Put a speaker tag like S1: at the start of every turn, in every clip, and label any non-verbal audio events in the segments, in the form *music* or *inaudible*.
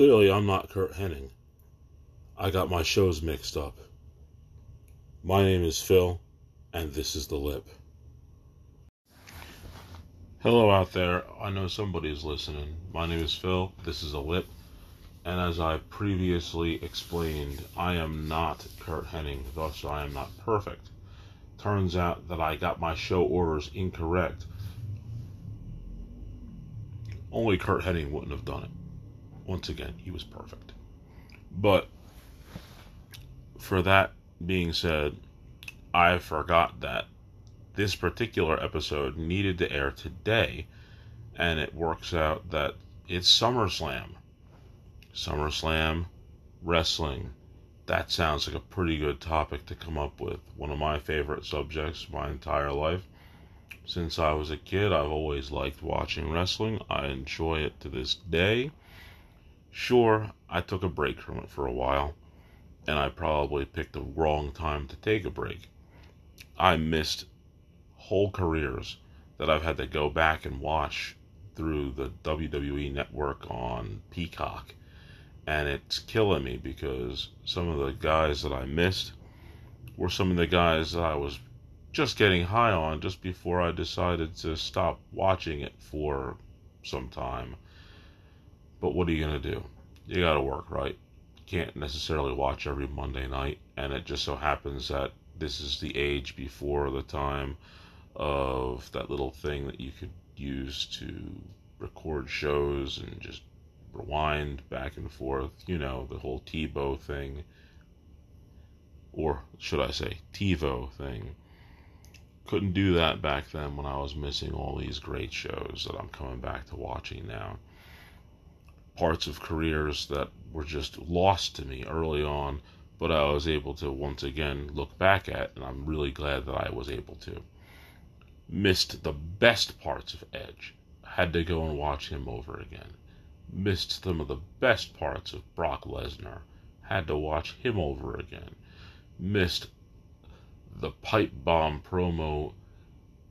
S1: Clearly, I'm not Curt Hennig. I got my shows mixed up. My name is Phil, and this is The Lip. Hello out there. I know somebody's listening. My name is Phil. This is The Lip. And as I previously explained, I am not Curt Hennig, thus I am not perfect. Turns out that I got my show orders incorrect. Only Curt Hennig wouldn't have done it. Once again, he was perfect. But for that being said, I forgot that this particular episode needed to air today, and it works out that it's SummerSlam. SummerSlam wrestling. That sounds like a pretty good topic to come up with. One of my favorite subjects my entire life. Since I was a kid, I've always liked watching wrestling. I enjoy it to this day. Sure, I took a break from it for a while, and I probably picked the wrong time to take a break. I missed whole careers that I've had to go back and watch through the WWE network on Peacock. And it's killing me because some of the guys that I missed were some of the guys that I was just getting high on just before I decided to stop watching it for some time. But what are you going to do? You got to work, right? You can't necessarily watch every Monday night. And it just so happens that this is the age before the time of that little thing that you could use to record shows and just rewind back and forth. You know, the whole TiVo thing. Or should I say, TiVo thing. Couldn't do that back then when I was missing all these great shows that I'm coming back to watching now parts of careers that were just lost to me early on, but I was able to once again look back at, and I'm really glad that I was able to. Missed the best parts of Edge, had to go and watch him over again. Missed some of the best parts of Brock Lesnar, had to watch him over again. Missed the pipe bomb promo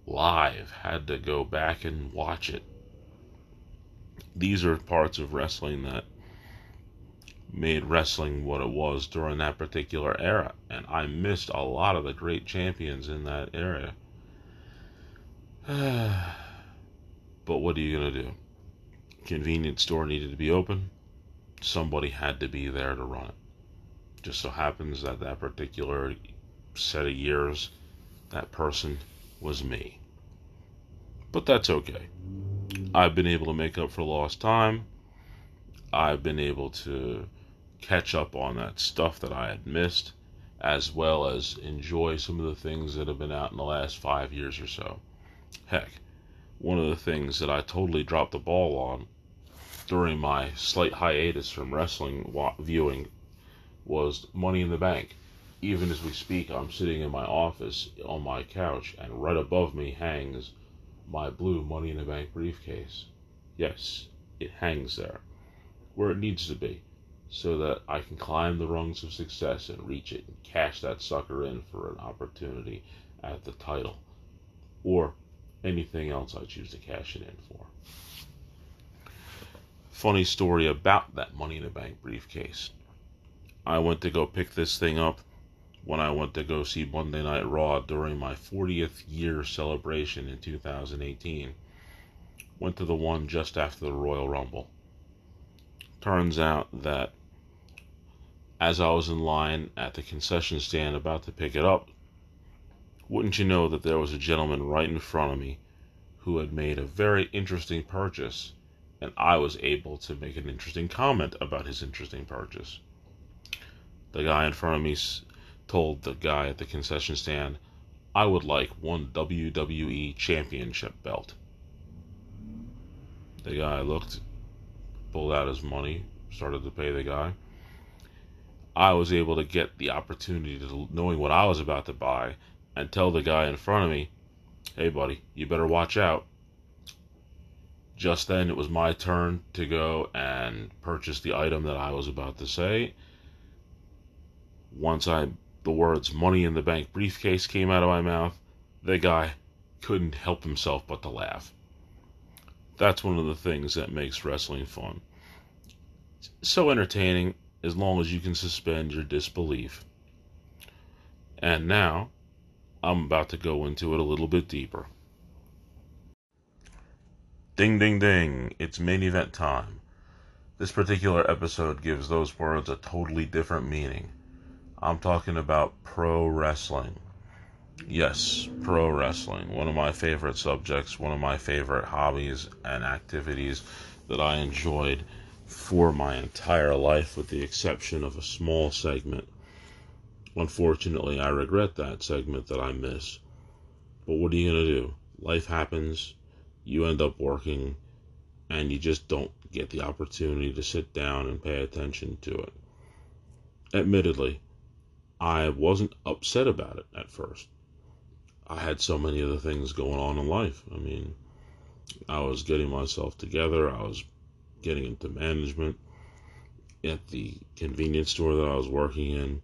S1: live, had to go back and watch it these are parts of wrestling that made wrestling what it was during that particular era. And I missed a lot of the great champions in that area. *sighs* but what are you going to do? Convenience store needed to be open. Somebody had to be there to run it. Just so happens that that particular set of years, that person was me. But that's okay. I've been able to make up for lost time. I've been able to catch up on that stuff that I had missed, as well as enjoy some of the things that have been out in the last five years or so. Heck, one of the things that I totally dropped the ball on during my slight hiatus from wrestling viewing was Money in the Bank. Even as we speak, I'm sitting in my office on my couch, and right above me hangs my blue Money in the Bank briefcase. Yes, it hangs there, where it needs to be, so that I can climb the rungs of success and reach it and cash that sucker in for an opportunity at the title, or anything else I choose to cash it in for. Funny story about that Money in the Bank briefcase. I went to go pick this thing up when I went to go see Monday Night Raw during my 40th year celebration in 2018. Went to the one just after the Royal Rumble. Turns out that as I was in line at the concession stand about to pick it up, wouldn't you know that there was a gentleman right in front of me who had made a very interesting purchase, and I was able to make an interesting comment about his interesting purchase. The guy in front of me told the guy at the concession stand, I would like one WWE Championship belt. The guy looked, pulled out his money, started to pay the guy. I was able to get the opportunity to, knowing what I was about to buy, and tell the guy in front of me, hey, buddy, you better watch out. Just then, it was my turn to go and purchase the item that I was about to say. Once I the words money in the bank briefcase came out of my mouth, the guy couldn't help himself but to laugh. That's one of the things that makes wrestling fun. so entertaining as long as you can suspend your disbelief. And now, I'm about to go into it a little bit deeper. Ding, ding, ding. It's main event time. This particular episode gives those words a totally different meaning. I'm talking about pro wrestling. Yes, pro wrestling. One of my favorite subjects, one of my favorite hobbies and activities that I enjoyed for my entire life, with the exception of a small segment. Unfortunately, I regret that segment that I miss. But what are you going to do? Life happens you end up working and you just don't get the opportunity to sit down and pay attention to it. Admittedly, I wasn't upset about it at first. I had so many other things going on in life. I mean, I was getting myself together, I was getting into management at the convenience store that I was working in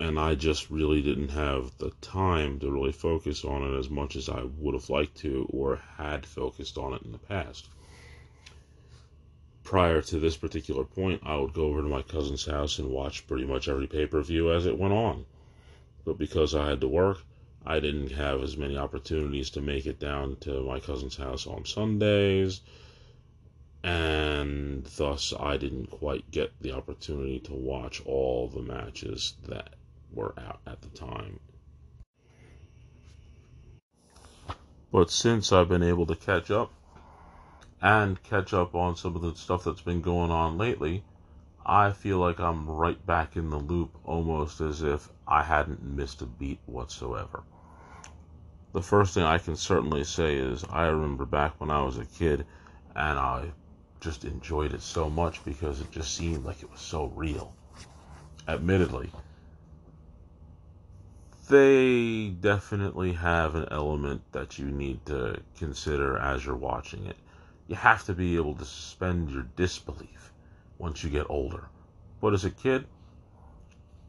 S1: and I just really didn't have the time to really focus on it as much as I would have liked to or had focused on it in the past. Prior to this particular point, I would go over to my cousin's house and watch pretty much every pay per view as it went on. But because I had to work, I didn't have as many opportunities to make it down to my cousin's house on Sundays, and thus I didn't quite get the opportunity to watch all the matches that were out at the time. But since I've been able to catch up and catch up on some of the stuff that's been going on lately, I feel like I'm right back in the loop almost as if I hadn't missed a beat whatsoever. The first thing I can certainly say is I remember back when I was a kid and I just enjoyed it so much because it just seemed like it was so real. Admittedly, they definitely have an element that you need to consider as you're watching it. You have to be able to suspend your disbelief once you get older. But as a kid,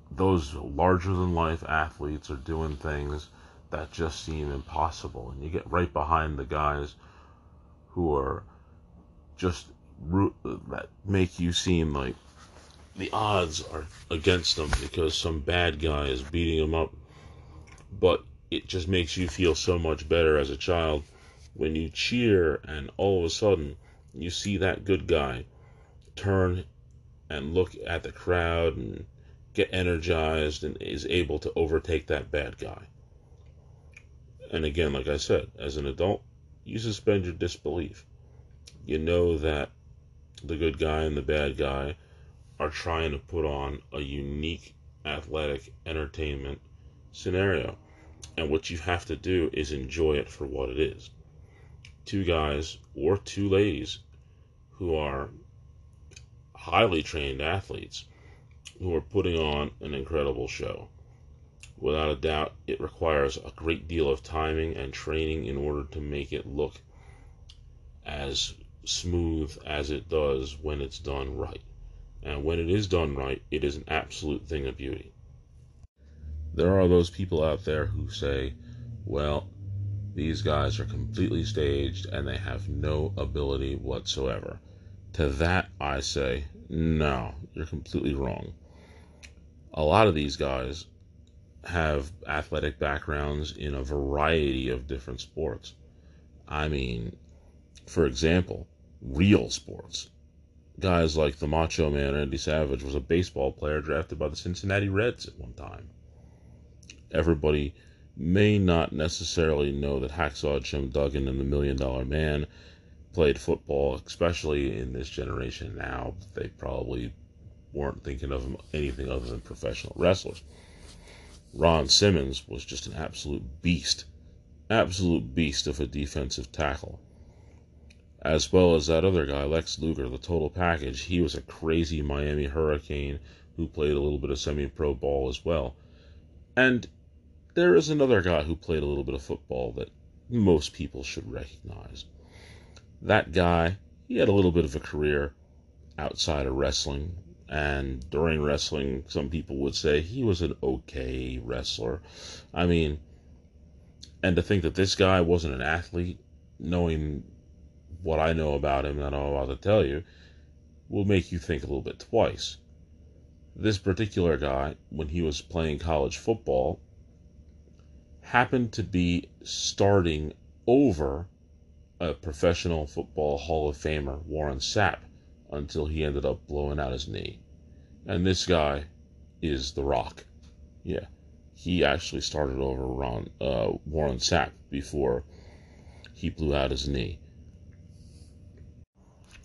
S1: those larger than life athletes are doing things that just seem impossible. And you get right behind the guys who are just that make you seem like the odds are against them because some bad guy is beating them up but it just makes you feel so much better as a child when you cheer and all of a sudden you see that good guy turn and look at the crowd and get energized and is able to overtake that bad guy. And again, like I said, as an adult, you suspend your disbelief. You know that the good guy and the bad guy are trying to put on a unique athletic entertainment scenario. And what you have to do is enjoy it for what it is. Two guys or two ladies who are highly trained athletes who are putting on an incredible show. Without a doubt, it requires a great deal of timing and training in order to make it look as smooth as it does when it's done right. And when it is done right, it is an absolute thing of beauty there are those people out there who say, well, these guys are completely staged and they have no ability whatsoever. To that, I say, no, you're completely wrong. A lot of these guys have athletic backgrounds in a variety of different sports. I mean, for example, real sports. Guys like the Macho Man Randy Savage was a baseball player drafted by the Cincinnati Reds at one time everybody may not necessarily know that Hacksaw Jim Duggan and the Million Dollar Man played football, especially in this generation now. They probably weren't thinking of anything other than professional wrestlers. Ron Simmons was just an absolute beast, absolute beast of a defensive tackle. As well as that other guy, Lex Luger, the total package. He was a crazy Miami Hurricane who played a little bit of semi pro ball as well. And there is another guy who played a little bit of football that most people should recognize. That guy, he had a little bit of a career outside of wrestling, and during wrestling, some people would say he was an okay wrestler. I mean, and to think that this guy wasn't an athlete, knowing what I know about him that I'm about to tell you, will make you think a little bit twice. This particular guy, when he was playing college football, happened to be starting over a professional football Hall of Famer, Warren Sapp, until he ended up blowing out his knee. And this guy is The Rock. Yeah, he actually started over on uh, Warren Sapp before he blew out his knee.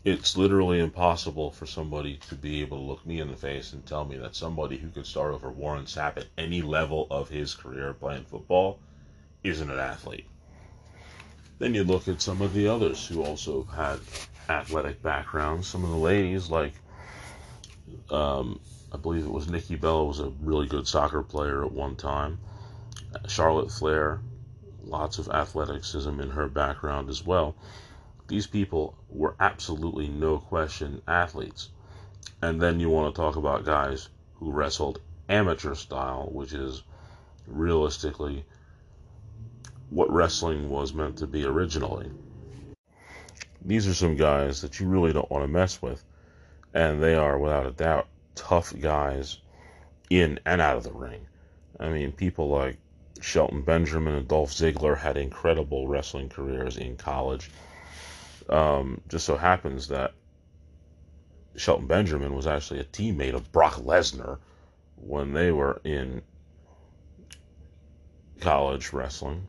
S1: It's literally impossible for somebody to be able to look me in the face and tell me that somebody who could start over Warren Sapp at any level of his career playing football isn't an athlete. Then you look at some of the others who also had athletic backgrounds. Some of the ladies, like um, I believe it was Nikki Bella, was a really good soccer player at one time. Charlotte Flair, lots of athleticism in her background as well. These people were absolutely no question athletes. And then you want to talk about guys who wrestled amateur style, which is realistically what wrestling was meant to be originally. These are some guys that you really don't want to mess with, and they are, without a doubt, tough guys in and out of the ring. I mean, people like Shelton Benjamin and Dolph Ziggler had incredible wrestling careers in college. Um, just so happens that Shelton Benjamin was actually a teammate of Brock Lesnar when they were in college wrestling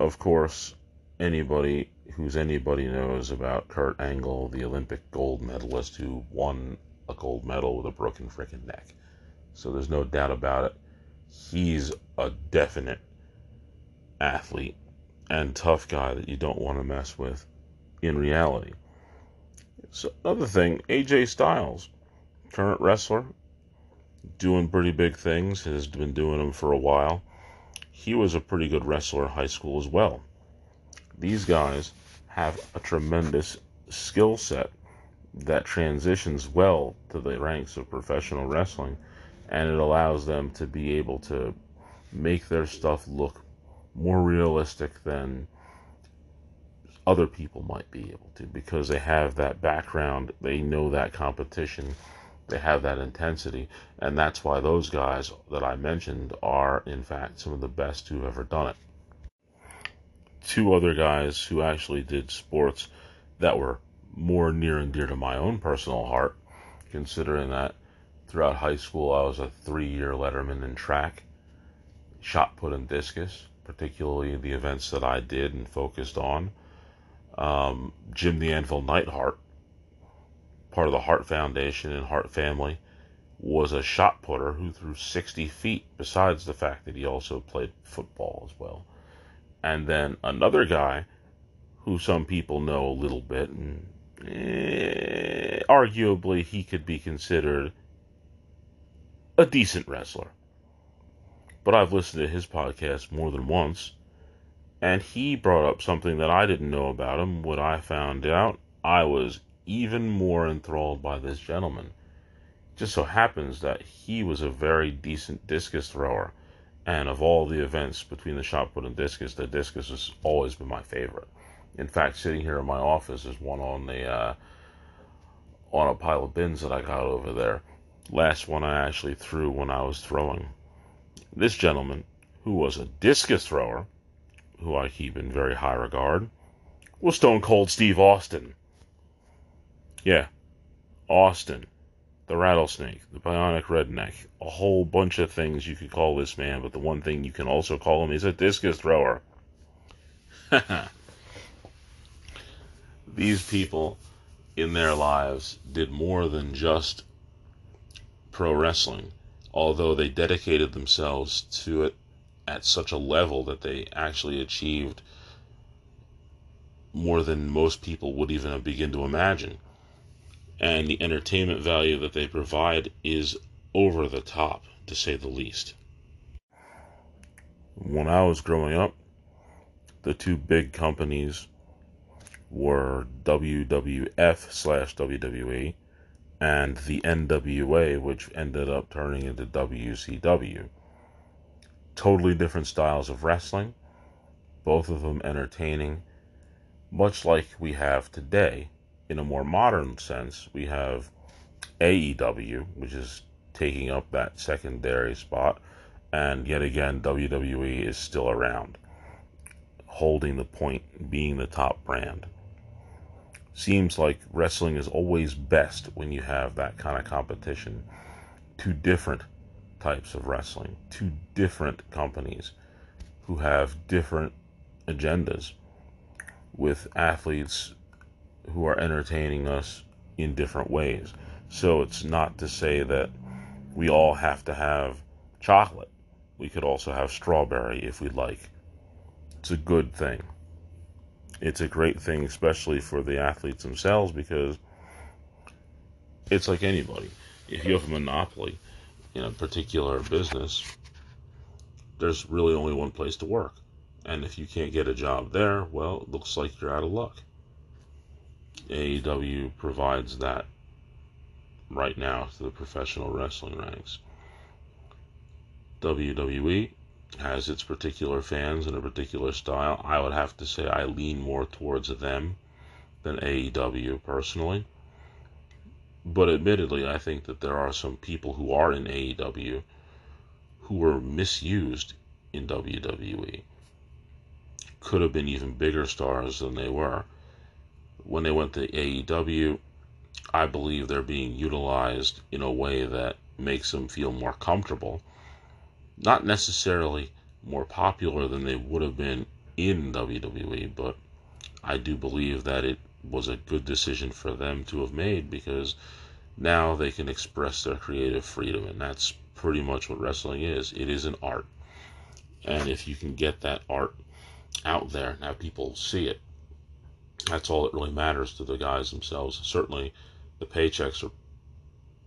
S1: of course, anybody who's anybody knows about Kurt Angle, the Olympic gold medalist who won a gold medal with a broken freaking neck. So there's no doubt about it. He's a definite athlete and tough guy that you don't want to mess with in reality. So another thing, AJ Styles, current wrestler, doing pretty big things, has been doing them for a while he was a pretty good wrestler in high school as well. These guys have a tremendous skill set that transitions well to the ranks of professional wrestling and it allows them to be able to make their stuff look more realistic than other people might be able to because they have that background, they know that competition, they have that intensity, and that's why those guys that I mentioned are, in fact, some of the best who've ever done it. Two other guys who actually did sports that were more near and dear to my own personal heart, considering that throughout high school I was a three year letterman in track, shot put and discus, particularly the events that I did and focused on. Um, Jim the Anvil Neidhart part of the Hart Foundation and Hart family, was a shot putter who threw 60 feet, besides the fact that he also played football as well. And then another guy who some people know a little bit, and eh, arguably he could be considered a decent wrestler. But I've listened to his podcast more than once, and he brought up something that I didn't know about him. What I found out, I was even more enthralled by this gentleman. just so happens that he was a very decent discus thrower, and of all the events between the shot put and discus, the discus has always been my favorite. In fact, sitting here in my office is one on the uh, on a pile of bins that I got over there. Last one I actually threw when I was throwing. This gentleman, who was a discus thrower, who I keep in very high regard, was Stone Cold Steve Austin. Yeah. Austin, the rattlesnake, the bionic redneck, a whole bunch of things you could call this man, but the one thing you can also call him is a discus thrower. *laughs* These people in their lives did more than just pro wrestling, although they dedicated themselves to it at such a level that they actually achieved more than most people would even begin to imagine and the entertainment value that they provide is over the top, to say the least. When I was growing up, the two big companies were WWF slash WWE and the NWA, which ended up turning into WCW. Totally different styles of wrestling, both of them entertaining, much like we have today in a more modern sense, we have AEW, which is taking up that secondary spot, and yet again, WWE is still around, holding the point, being the top brand. Seems like wrestling is always best when you have that kind of competition. Two different types of wrestling, two different companies who have different agendas with athletes who are entertaining us in different ways. So it's not to say that we all have to have chocolate. We could also have strawberry if we'd like. It's a good thing. It's a great thing, especially for the athletes themselves, because it's like anybody. If you have a monopoly in a particular business, there's really only one place to work. And if you can't get a job there, well, it looks like you're out of luck. AEW provides that right now to the professional wrestling ranks. WWE has its particular fans and a particular style. I would have to say I lean more towards them than AEW personally. But admittedly, I think that there are some people who are in AEW who were misused in WWE. Could have been even bigger stars than they were. When they went to AEW, I believe they're being utilized in a way that makes them feel more comfortable. Not necessarily more popular than they would have been in WWE, but I do believe that it was a good decision for them to have made because now they can express their creative freedom, and that's pretty much what wrestling is. It is an art, and if you can get that art out there, now people see it. That's all that really matters to the guys themselves. Certainly, the paychecks are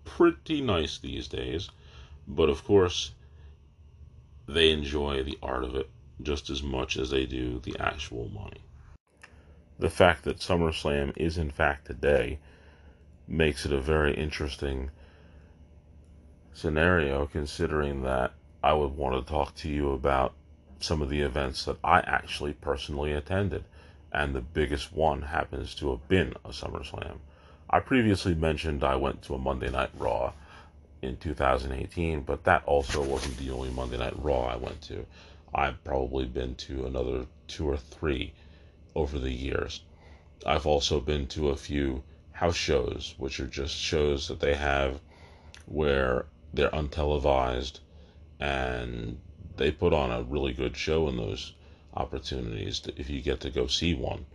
S1: pretty nice these days, but of course, they enjoy the art of it just as much as they do the actual money. The fact that SummerSlam is in fact today makes it a very interesting scenario considering that I would want to talk to you about some of the events that I actually personally attended, and the biggest one happens to have been a SummerSlam. I previously mentioned I went to a Monday Night Raw in 2018, but that also wasn't the only Monday Night Raw I went to. I've probably been to another two or three over the years. I've also been to a few house shows, which are just shows that they have where they're untelevised and they put on a really good show in those opportunities if you get to go see one.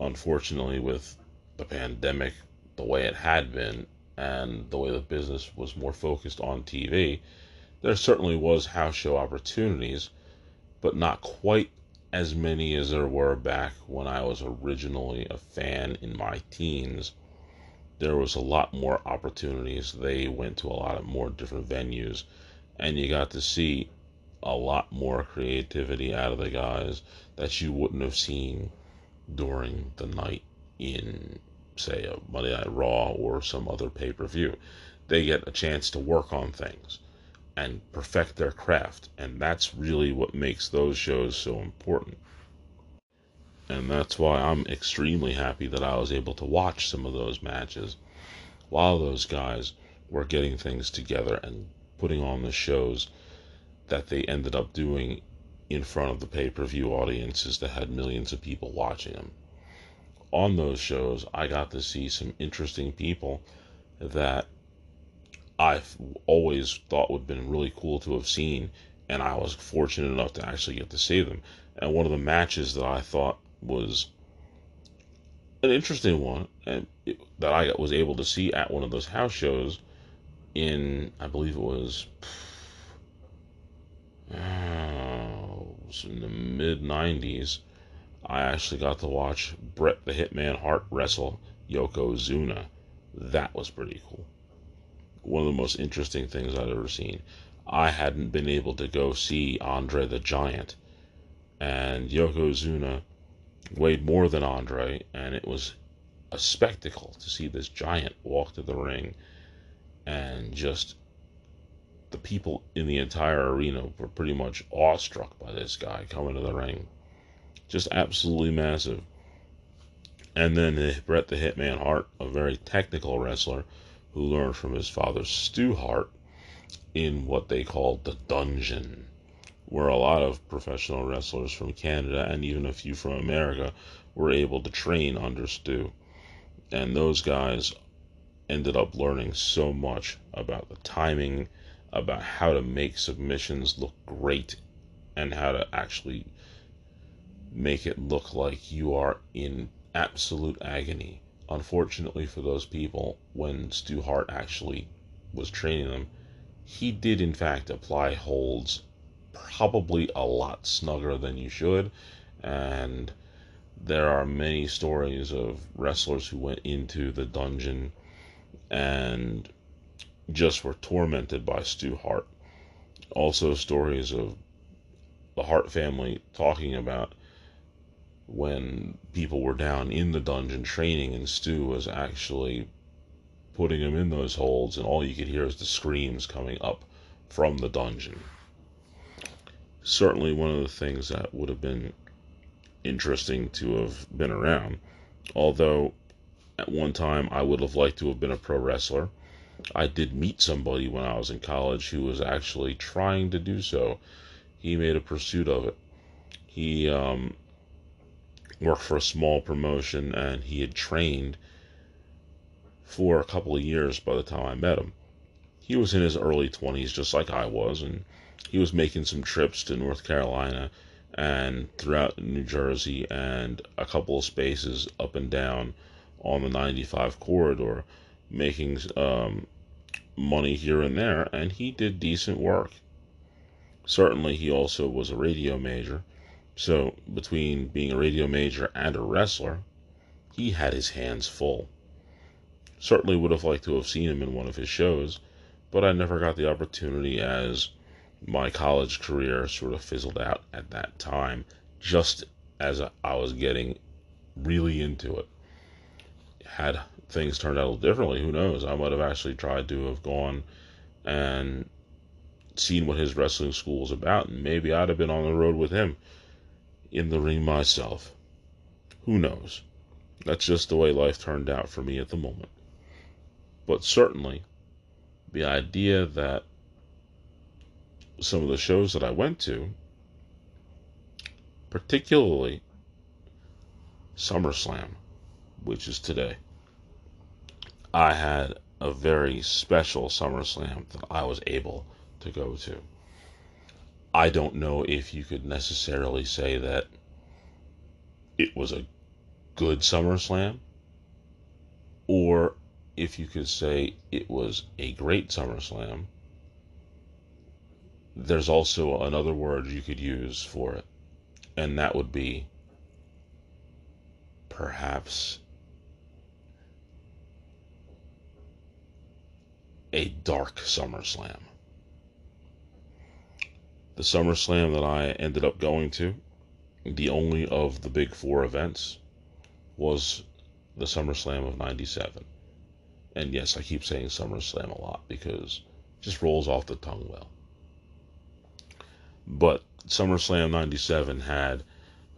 S1: Unfortunately, with the pandemic the way it had been and the way the business was more focused on TV, there certainly was house show opportunities, but not quite as many as there were back when I was originally a fan in my teens. There was a lot more opportunities. They went to a lot of more different venues, and you got to see a lot more creativity out of the guys that you wouldn't have seen during the night in say a Monday Night Raw or some other pay per view. They get a chance to work on things and perfect their craft, and that's really what makes those shows so important. And that's why I'm extremely happy that I was able to watch some of those matches while those guys were getting things together and putting on the shows that they ended up doing in front of the pay per view audiences that had millions of people watching them on those shows, I got to see some interesting people that I've always thought would have been really cool to have seen, and I was fortunate enough to actually get to see them. And one of the matches that I thought was an interesting one, and it, that I was able to see at one of those house shows in, I believe it was, uh, was *sighs* in the mid 90s I actually got to watch Bret the Hitman Hart wrestle Yokozuna. That was pretty cool. One of the most interesting things I'd ever seen. I hadn't been able to go see Andre the Giant, and Yokozuna weighed more than Andre, and it was a spectacle to see this giant walk to the ring and just the people in the entire arena were pretty much awestruck by this guy coming to the ring just absolutely massive. And then Bret the Hitman Hart, a very technical wrestler learned from his father Stu Hart in what they called the dungeon, where a lot of professional wrestlers from Canada and even a few from America were able to train under Stu. And those guys ended up learning so much about the timing, about how to make submissions look great, and how to actually make it look like you are in absolute agony. Unfortunately for those people, when Stu Hart actually was training them, he did in fact apply holds probably a lot snugger than you should, and there are many stories of wrestlers who went into the dungeon and just were tormented by Stu Hart. Also, stories of the Hart family talking about when people were down in the dungeon training and Stu was actually putting them in those holds, and all you could hear is the screams coming up from the dungeon. Certainly, one of the things that would have been interesting to have been around. Although, at one time, I would have liked to have been a pro wrestler. I did meet somebody when I was in college who was actually trying to do so. He made a pursuit of it. He um, worked for a small promotion and he had trained for a couple of years by the time I met him. He was in his early 20s, just like I was, and he was making some trips to North Carolina and throughout New Jersey and a couple of spaces up and down on the 95 corridor, making um, money here and there, and he did decent work. Certainly, he also was a radio major, so between being a radio major and a wrestler, he had his hands full. Certainly would have liked to have seen him in one of his shows, but I never got the opportunity as my college career sort of fizzled out at that time, just as I was getting really into it. Had things turned out a little differently, who knows? I might have actually tried to have gone and seen what his wrestling school was about, and maybe I'd have been on the road with him in the ring myself. Who knows? That's just the way life turned out for me at the moment. But certainly, the idea that some of the shows that I went to, particularly SummerSlam, which is today, I had a very special SummerSlam that I was able to go to. I don't know if you could necessarily say that it was a good SummerSlam or if you could say it was a great SummerSlam, there's also another word you could use for it, and that would be perhaps a dark SummerSlam. The SummerSlam that I ended up going to, the only of the big four events, was the SummerSlam of 97. And yes, I keep saying SummerSlam a lot because it just rolls off the tongue well. But SummerSlam 97 had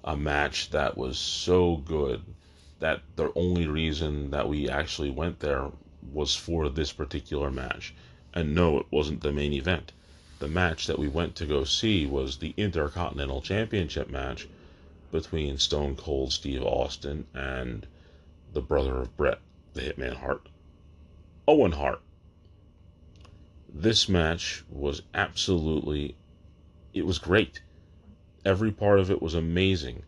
S1: a match that was so good that the only reason that we actually went there was for this particular match. And no, it wasn't the main event. The match that we went to go see was the Intercontinental Championship match between Stone Cold Steve Austin and the brother of Bret, the Hitman Hart. Owen Hart. This match was absolutely, it was great. Every part of it was amazing.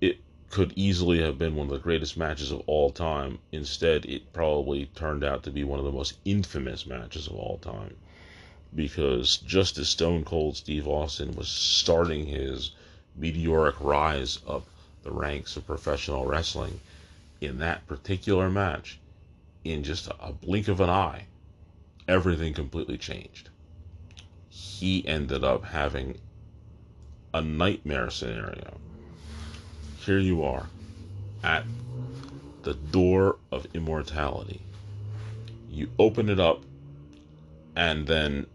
S1: It could easily have been one of the greatest matches of all time. Instead, it probably turned out to be one of the most infamous matches of all time. Because just as Stone Cold Steve Austin was starting his meteoric rise up the ranks of professional wrestling, in that particular match, in just a blink of an eye, everything completely changed. He ended up having a nightmare scenario. Here you are at the door of immortality. You open it up, and then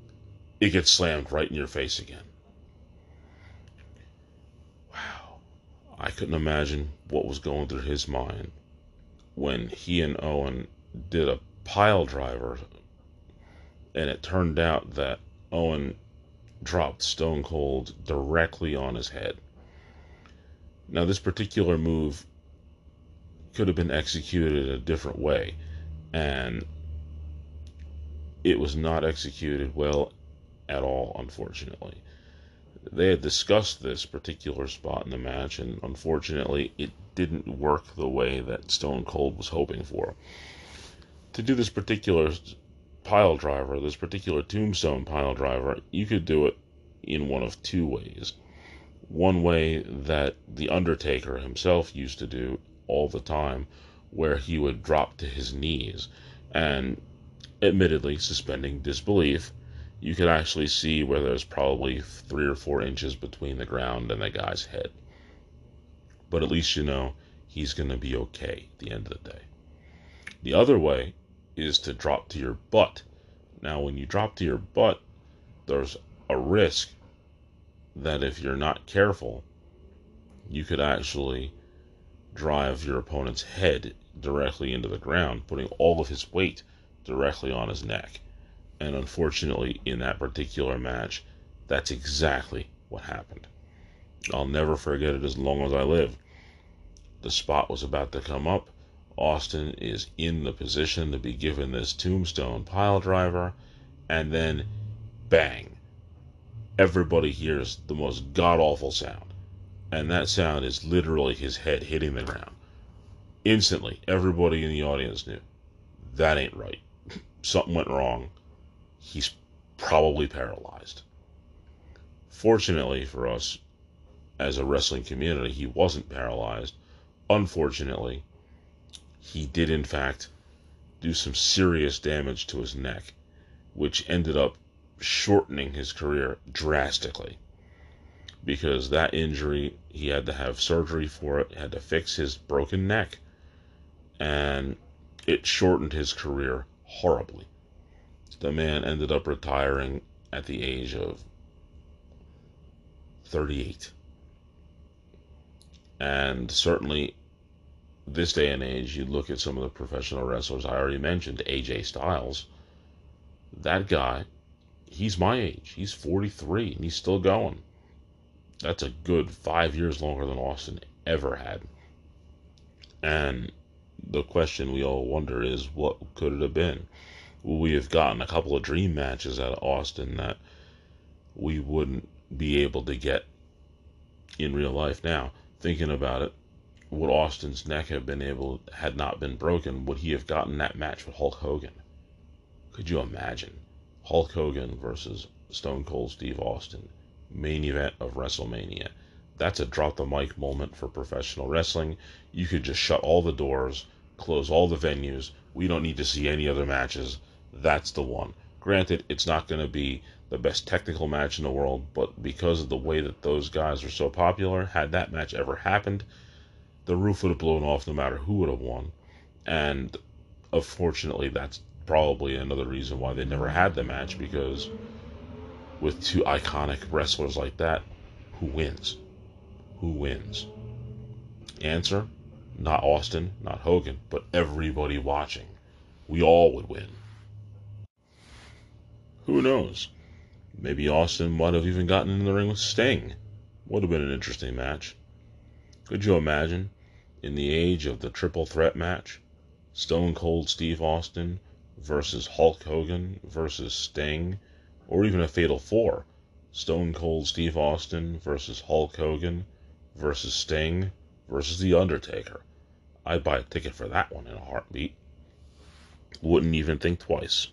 S1: it gets slammed right in your face again. Wow. I couldn't imagine what was going through his mind when he and Owen did a pile driver, and it turned out that Owen dropped Stone Cold directly on his head. Now, this particular move could have been executed a different way, and it was not executed well at all, unfortunately. They had discussed this particular spot in the match, and unfortunately, it didn't work the way that Stone Cold was hoping for. To do this particular pile driver, this particular tombstone pile driver, you could do it in one of two ways. One way that The Undertaker himself used to do all the time, where he would drop to his knees and, admittedly, suspending disbelief, you can actually see where there's probably three or four inches between the ground and the guy's head. But at least you know he's going to be okay at the end of the day. The other way is to drop to your butt. Now, when you drop to your butt, there's a risk that if you're not careful, you could actually drive your opponent's head directly into the ground, putting all of his weight directly on his neck. And unfortunately, in that particular match, that's exactly what happened. I'll never forget it as long as I live. The spot was about to come up. Austin is in the position to be given this tombstone pile driver, and then bang. Everybody hears the most god awful sound and that sound is literally his head hitting the ground. Instantly, everybody in the audience knew that ain't right. *laughs* Something went wrong. He's probably paralyzed. Fortunately for us, as a wrestling community, he wasn't paralyzed. Unfortunately, he did, in fact, do some serious damage to his neck, which ended up shortening his career drastically because that injury he had to have surgery for it, had to fix his broken neck, and it shortened his career horribly. The man ended up retiring at the age of 38. And certainly, this day and age, you look at some of the professional wrestlers I already mentioned, AJ Styles. That guy, he's my age. He's 43 and he's still going. That's a good five years longer than Austin ever had. And the question we all wonder is what could it have been? We have gotten a couple of dream matches out of Austin that we wouldn't be able to get in real life now? Thinking about it, would Austin's neck have been able had not been broken, would he have gotten that match with Hulk Hogan? Could you imagine? Hulk Hogan versus Stone Cold Steve Austin main event of WrestleMania. That's a drop the mic moment for professional wrestling. You could just shut all the doors, close all the venues. We don't need to see any other matches. That's the one. Granted, it's not going to be the best technical match in the world, but because of the way that those guys are so popular, had that match ever happened, the roof would have blown off no matter who would have won. And unfortunately, that's probably another reason why they never had the match because with two iconic wrestlers like that, who wins? Who wins? Answer not Austin, not Hogan, but everybody watching. We all would win. Who knows? Maybe Austin might have even gotten in the ring with Sting. Would have been an interesting match. Could you imagine, in the age of the triple threat match, Stone Cold Steve Austin versus Hulk Hogan versus Sting or even a Fatal Four. Stone Cold Steve Austin versus Hulk Hogan versus Sting versus The Undertaker. I'd buy a ticket for that one in a heartbeat. Wouldn't even think twice.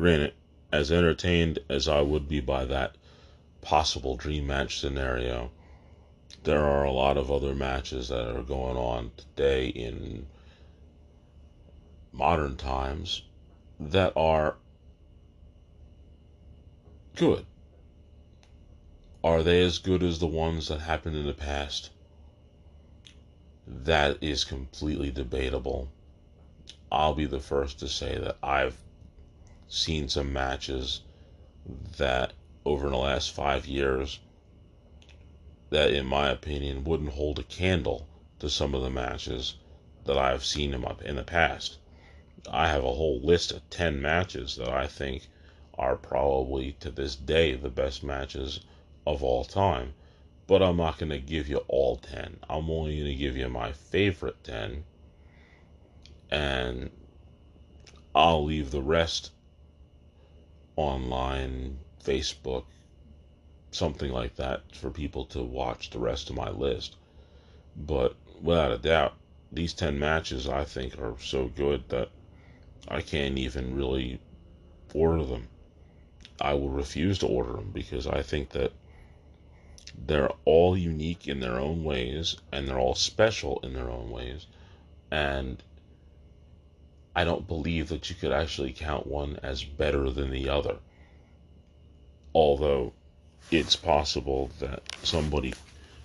S1: Granted, as entertained as I would be by that possible dream match scenario, there are a lot of other matches that are going on today in modern times that are good. Are they as good as the ones that happened in the past? That is completely debatable. I'll be the first to say that I've seen some matches that over the last five years that, in my opinion, wouldn't hold a candle to some of the matches that I've seen in, my, in the past. I have a whole list of 10 matches that I think are probably to this day the best matches of all time. But I'm not going to give you all 10. I'm only going to give you my favorite 10. And I'll leave the rest online, Facebook, something like that for people to watch the rest of my list. But without a doubt, these 10 matches I think are so good that I can't even really order them. I will refuse to order them because I think that they're all unique in their own ways and they're all special in their own ways. And I don't believe that you could actually count one as better than the other. Although it's possible that somebody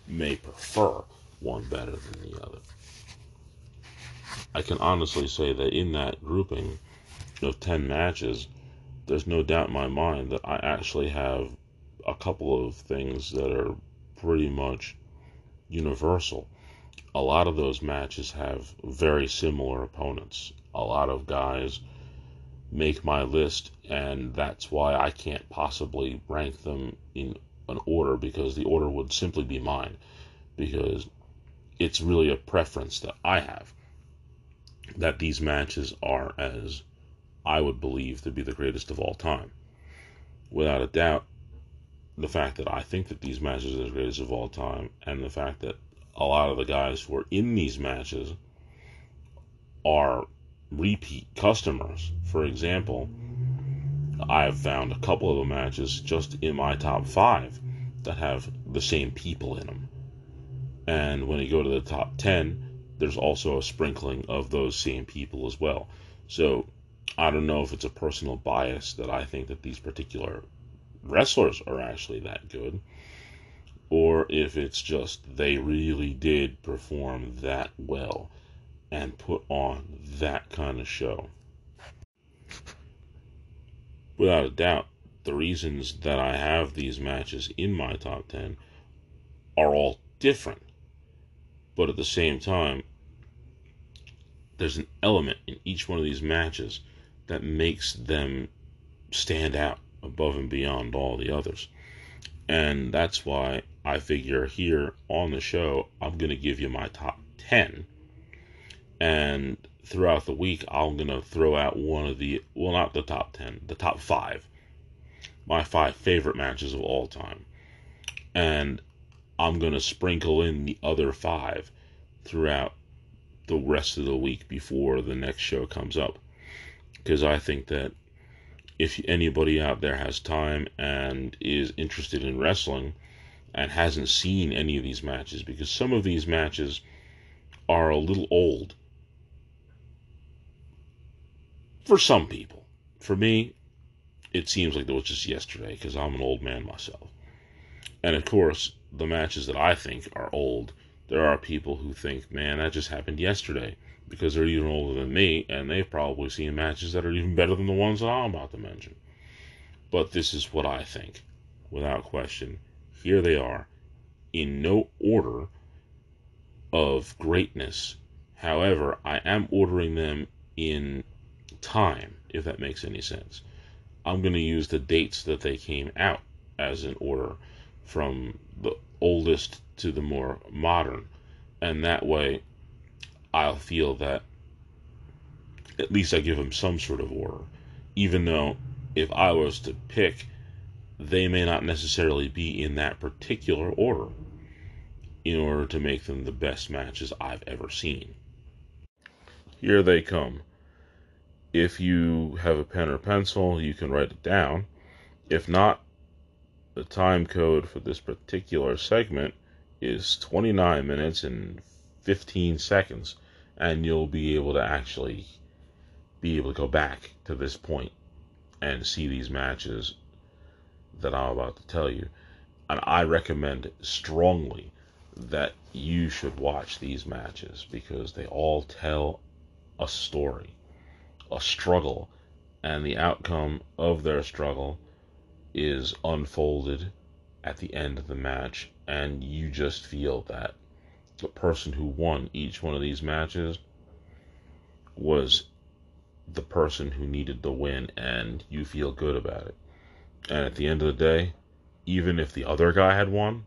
S1: may prefer one better than the other. I can honestly say that in that grouping of 10 matches, there's no doubt in my mind that I actually have a couple of things that are pretty much universal. A lot of those matches have very similar opponents. A lot of guys make my list, and that's why I can't possibly rank them in an order because the order would simply be mine. Because it's really a preference that I have that these matches are as I would believe to be the greatest of all time. Without a doubt, the fact that I think that these matches are the greatest of all time, and the fact that a lot of the guys who are in these matches are repeat customers. For example, I've found a couple of the matches just in my top five that have the same people in them. And when you go to the top 10, there's also a sprinkling of those same people as well. So I don't know if it's a personal bias that I think that these particular wrestlers are actually that good, or if it's just they really did perform that well and put on that kind of show. Without a doubt, the reasons that I have these matches in my top 10 are all different. But at the same time, there's an element in each one of these matches that makes them stand out above and beyond all the others. And that's why I figure here on the show, I'm going to give you my top 10. And throughout the week, I'm to throw out one of the, well, not the top 10, the top five. My five favorite matches of all time. And I'm to sprinkle in the other five throughout the rest of the week before the next show comes up. Because I think that if anybody out there has time and is interested in wrestling and hasn't seen any of these matches, because some of these matches are a little old for some people. For me, it seems like it was just yesterday because I'm an old man myself. And of course, the matches that I think are old there are people who think, man, that just happened yesterday because they're even older than me and they've probably seen matches that are even better than the ones that I'm about to mention. But this is what I think, without question. Here they are, in no order of greatness. However, I am ordering them in time, if that makes any sense. I'm going to use the dates that they came out as an order from the oldest to the more modern. And that way, I'll feel that at least I give them some sort of order. Even though if I was to pick, they may not necessarily be in that particular order in order to make them the best matches I've ever seen. Here they come. If you have a pen or pencil, you can write it down. If not, the time code for this particular segment is 29 minutes and 15 seconds, and you'll be able to actually be able to go back to this point and see these matches that I'm about to tell you. And I recommend strongly that you should watch these matches because they all tell a story, a struggle, and the outcome of their struggle is unfolded at the end of the match and you just feel that the person who won each one of these matches was the person who needed the win, and you feel good about it. And at the end of the day, even if the other guy had won,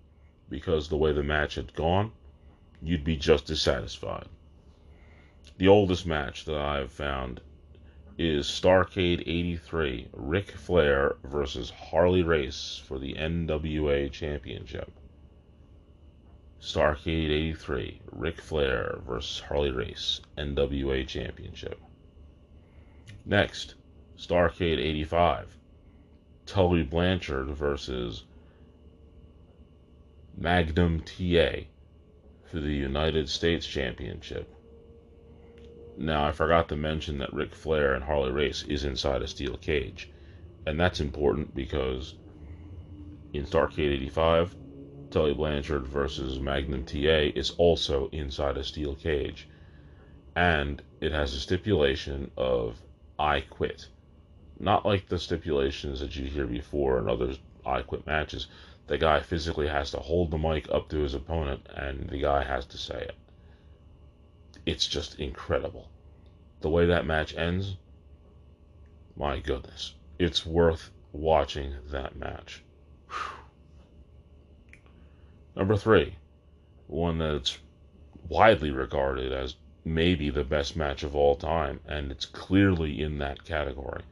S1: because the way the match had gone, you'd be just as satisfied. The oldest match that I've found is Starcade 83, Ric Flair versus Harley Race for the NWA Championship. Starcade 83, Ric Flair versus Harley Race, NWA Championship. Next, Starcade 85, Tully Blanchard versus Magnum TA for the United States Championship. Now, I forgot to mention that Ric Flair and Harley Race is inside a steel cage. And that's important because in Starcade 85, Tully Blanchard versus Magnum TA is also inside a steel cage. And it has a stipulation of I quit. Not like the stipulations that you hear before in other I quit matches. The guy physically has to hold the mic up to his opponent and the guy has to say it it's just incredible. The way that match ends, my goodness, it's worth watching that match. Whew. Number three, one that's widely regarded as maybe the best match of all time, and it's clearly in that category.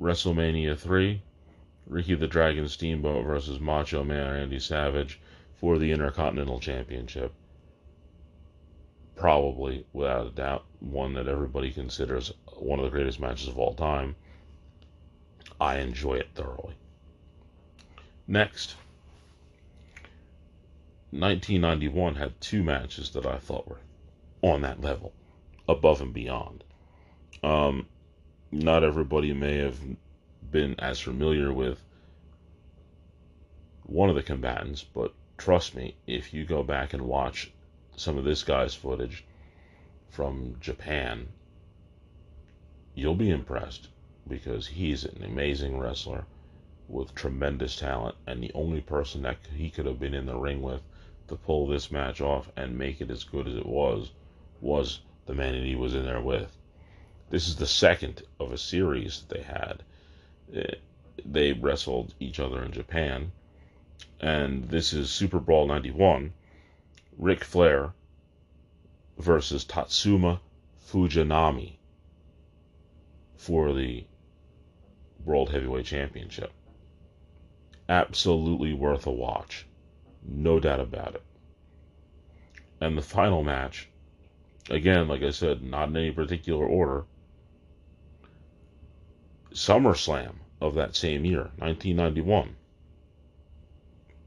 S1: WrestleMania 3, Ricky the Dragon Steamboat versus Macho Man Randy Savage for the Intercontinental Championship probably, without a doubt, one that everybody considers one of the greatest matches of all time. I enjoy it thoroughly. Next, 1991 had two matches that I thought were on that level, above and beyond. Um, not everybody may have been as familiar with one of the combatants, but trust me, if you go back and watch some of this guy's footage from Japan, you'll be impressed because he's an amazing wrestler with tremendous talent, and the only person that he could have been in the ring with to pull this match off and make it as good as it was was the man that he was in there with. This is the second of a series that they had. They wrestled each other in Japan, and this is Super Brawl 91, Ric Flair versus Tatsumi Fujinami for the World Heavyweight Championship. Absolutely worth a watch. No doubt about it. And the final match, again, like I said, not in any particular order. SummerSlam of that same year, 1991.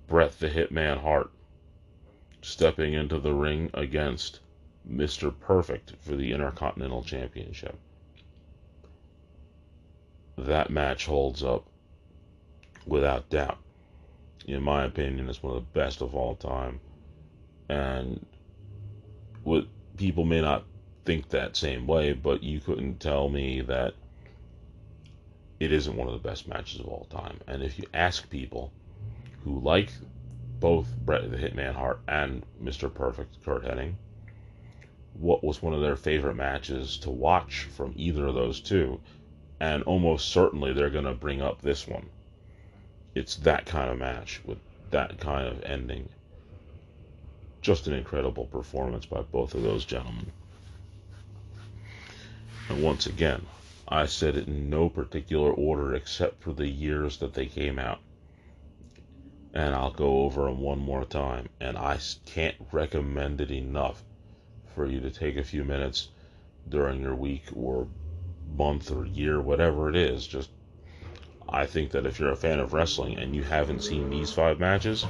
S1: Bret the Hitman Hart stepping into the ring against Mr. Perfect for the Intercontinental Championship. That match holds up without doubt. In my opinion, it's one of the best of all time. And what people may not think that same way, but you couldn't tell me that it isn't one of the best matches of all time. And if you ask people who like both Bret the Hitman Hart and Mr. Perfect Curt Hennig, what was one of their favorite matches to watch from either of those two, and almost certainly they're going to bring up this one. It's that kind of match with that kind of ending. Just an incredible performance by both of those gentlemen. And once again, I said it in no particular order except for the years that they came out. And I'll go over them one more time. And I can't recommend it enough for you to take a few minutes during your week or month or year, whatever it is. Just, I think that if you're a fan of wrestling and you haven't seen these five matches,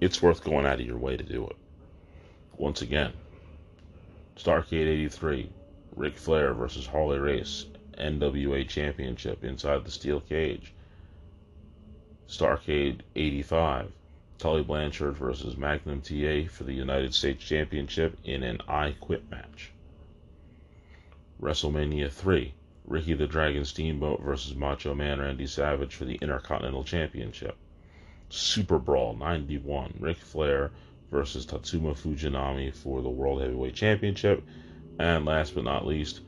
S1: it's worth going out of your way to do it. Once again, Starcade 83, Ric Flair versus Harley Race, NWA Championship inside the steel cage. Starcade 85, Tully Blanchard versus Magnum TA for the United States Championship in an I Quit match. WrestleMania 3, Ricky the Dragon Steamboat versus Macho Man Randy Savage for the Intercontinental Championship. Super Brawl 91, Ric Flair versus Tatsumi Fujinami for the World Heavyweight Championship. And last but not least,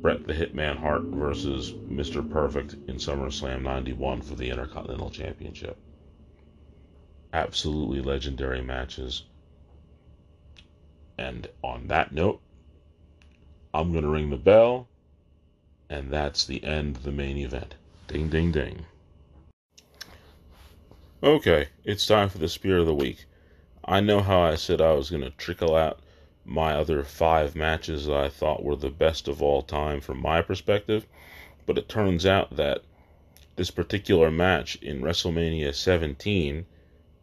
S1: Bret the Hitman Hart versus Mr. Perfect in SummerSlam 91 for the Intercontinental Championship. Absolutely legendary matches. And on that note, I'm going to ring the bell, and that's the end of the main event. Ding, ding, ding. Okay, it's time for the Spear of the Week. I know how I said I was going to trickle out my other five matches that I thought were the best of all time from my perspective, but it turns out that this particular match in WrestleMania 17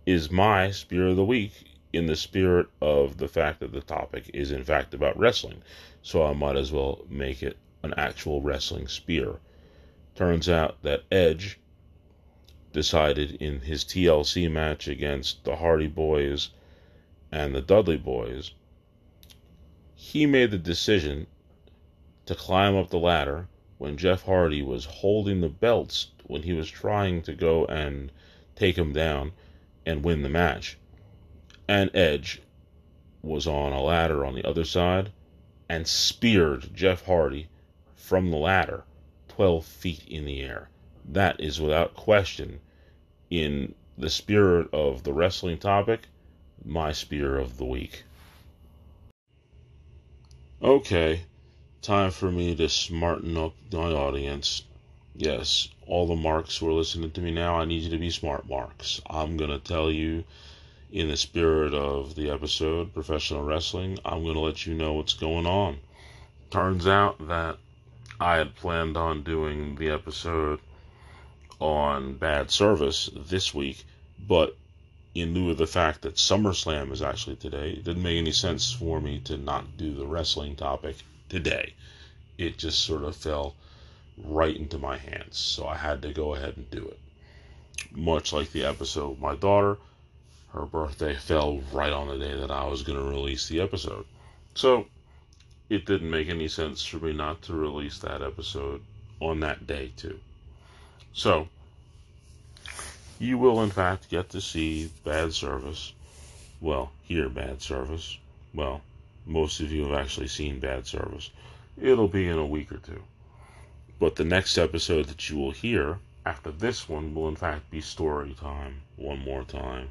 S1: is my Spear of the Week in the spirit of the fact that the topic is in fact about wrestling. So I might as well make it an actual wrestling spear. Turns out that Edge decided in his TLC match against the Hardy Boys and the Dudley Boys, he made the decision to climb up the ladder when Jeff Hardy was holding the belts when he was trying to go and take him down and win the match. And Edge was on a ladder on the other side and speared Jeff Hardy from the ladder 12 feet in the air. That is without question in the spirit of the wrestling topic, my spear of the week. Okay, time for me to smarten up my audience. Yes, all the marks who are listening to me now, I need you to be smart marks. I'm going to tell you, in the spirit of the episode, professional wrestling, I'm going to let you know what's going on. Turns out that I had planned on doing the episode on bad service this week, but in lieu of the fact that SummerSlam is actually today, it didn't make any sense for me to not do the wrestling topic today. It just sort of fell right into my hands, so I had to go ahead and do it. Much like the episode with my daughter, her birthday fell right on the day that I was going to release the episode. So it didn't make any sense for me not to release that episode on that day, too. So, you will in fact get to see bad service. Well, hear bad service. Well, most of you have actually seen bad service. It'll be in a week or two. But the next episode that you will hear after this one will in fact be story time one more time.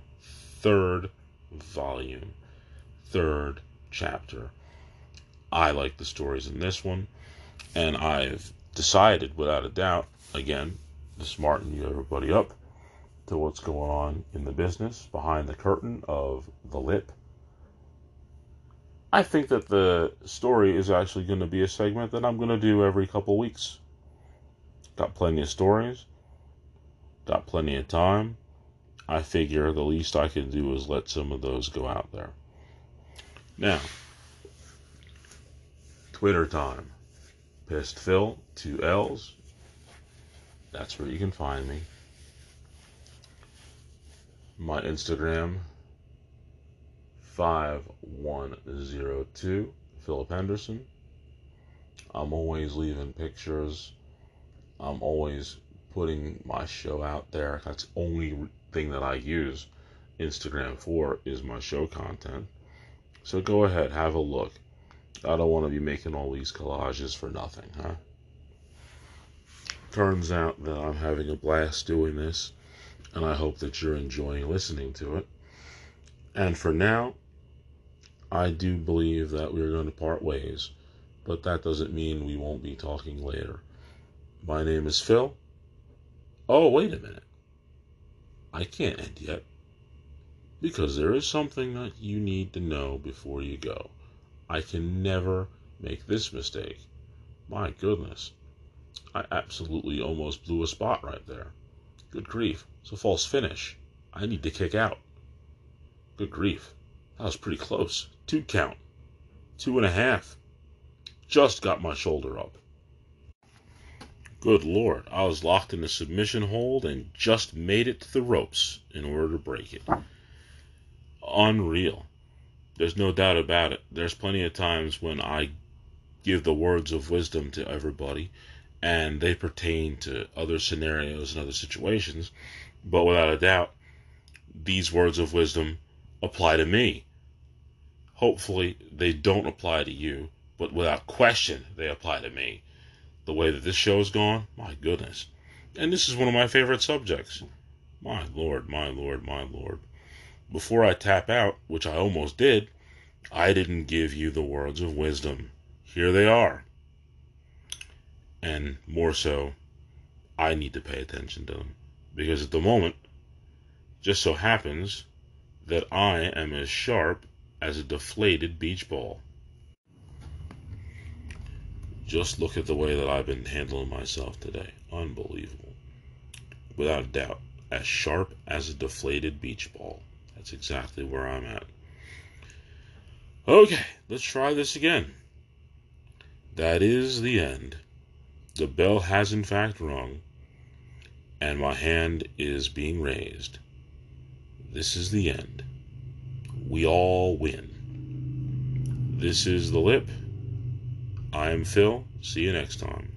S1: Third volume, third chapter. I like the stories in this one, and I've decided without a doubt, again, to smarten everybody up to what's going on in the business behind the curtain of the lip. I think that the story is actually going to be a segment that I'm going to do every couple weeks. Got plenty of stories, got plenty of time. I figure the least I can do is let some of those go out there. Now, Twitter time. Pissed Phil, two L's, that's where you can find me. My Instagram, 5102 Philip Henderson. I'm always leaving pictures. I'm always putting my show out there. That's the only thing that I use Instagram for is my show content. So go ahead, have a look. I don't want to be making all these collages for nothing, huh? turns out that I'm having a blast doing this, and I hope that you're enjoying listening to it. And for now, I do believe that we're going to part ways, but that doesn't mean we won't be talking later. My name is Phil. Oh, wait a minute. I can't end yet. Because there is something that you need to know before you go. I can never make this mistake. My goodness. I absolutely almost blew a spot right there. Good grief. It's a false finish. I need to kick out. Good grief. That was pretty close. Two count. Two and a half. Just got my shoulder up. Good lord, I was locked in a submission hold and just made it to the ropes in order to break it. Unreal. There's no doubt about it. There's plenty of times when I give the words of wisdom to everybody and they pertain to other scenarios and other situations. But without a doubt, these words of wisdom apply to me. Hopefully, they don't apply to you, but without question, they apply to me. The way that this show is gone, my goodness. And this is one of my favorite subjects. My lord, my lord, my lord. Before I tap out, which I almost did, I didn't give you the words of wisdom. Here they are. And more so, I need to pay attention to them. Because at the moment, just so happens that I am as sharp as a deflated beach ball. Just look at the way that I've been handling myself today. Unbelievable. Without a doubt, as sharp as a deflated beach ball. That's exactly where I'm at. Okay, let's try this again. That is the end. The bell has in fact rung, and my hand is being raised. This is the end. We all win. This is the lip. I am Phil. See you next time.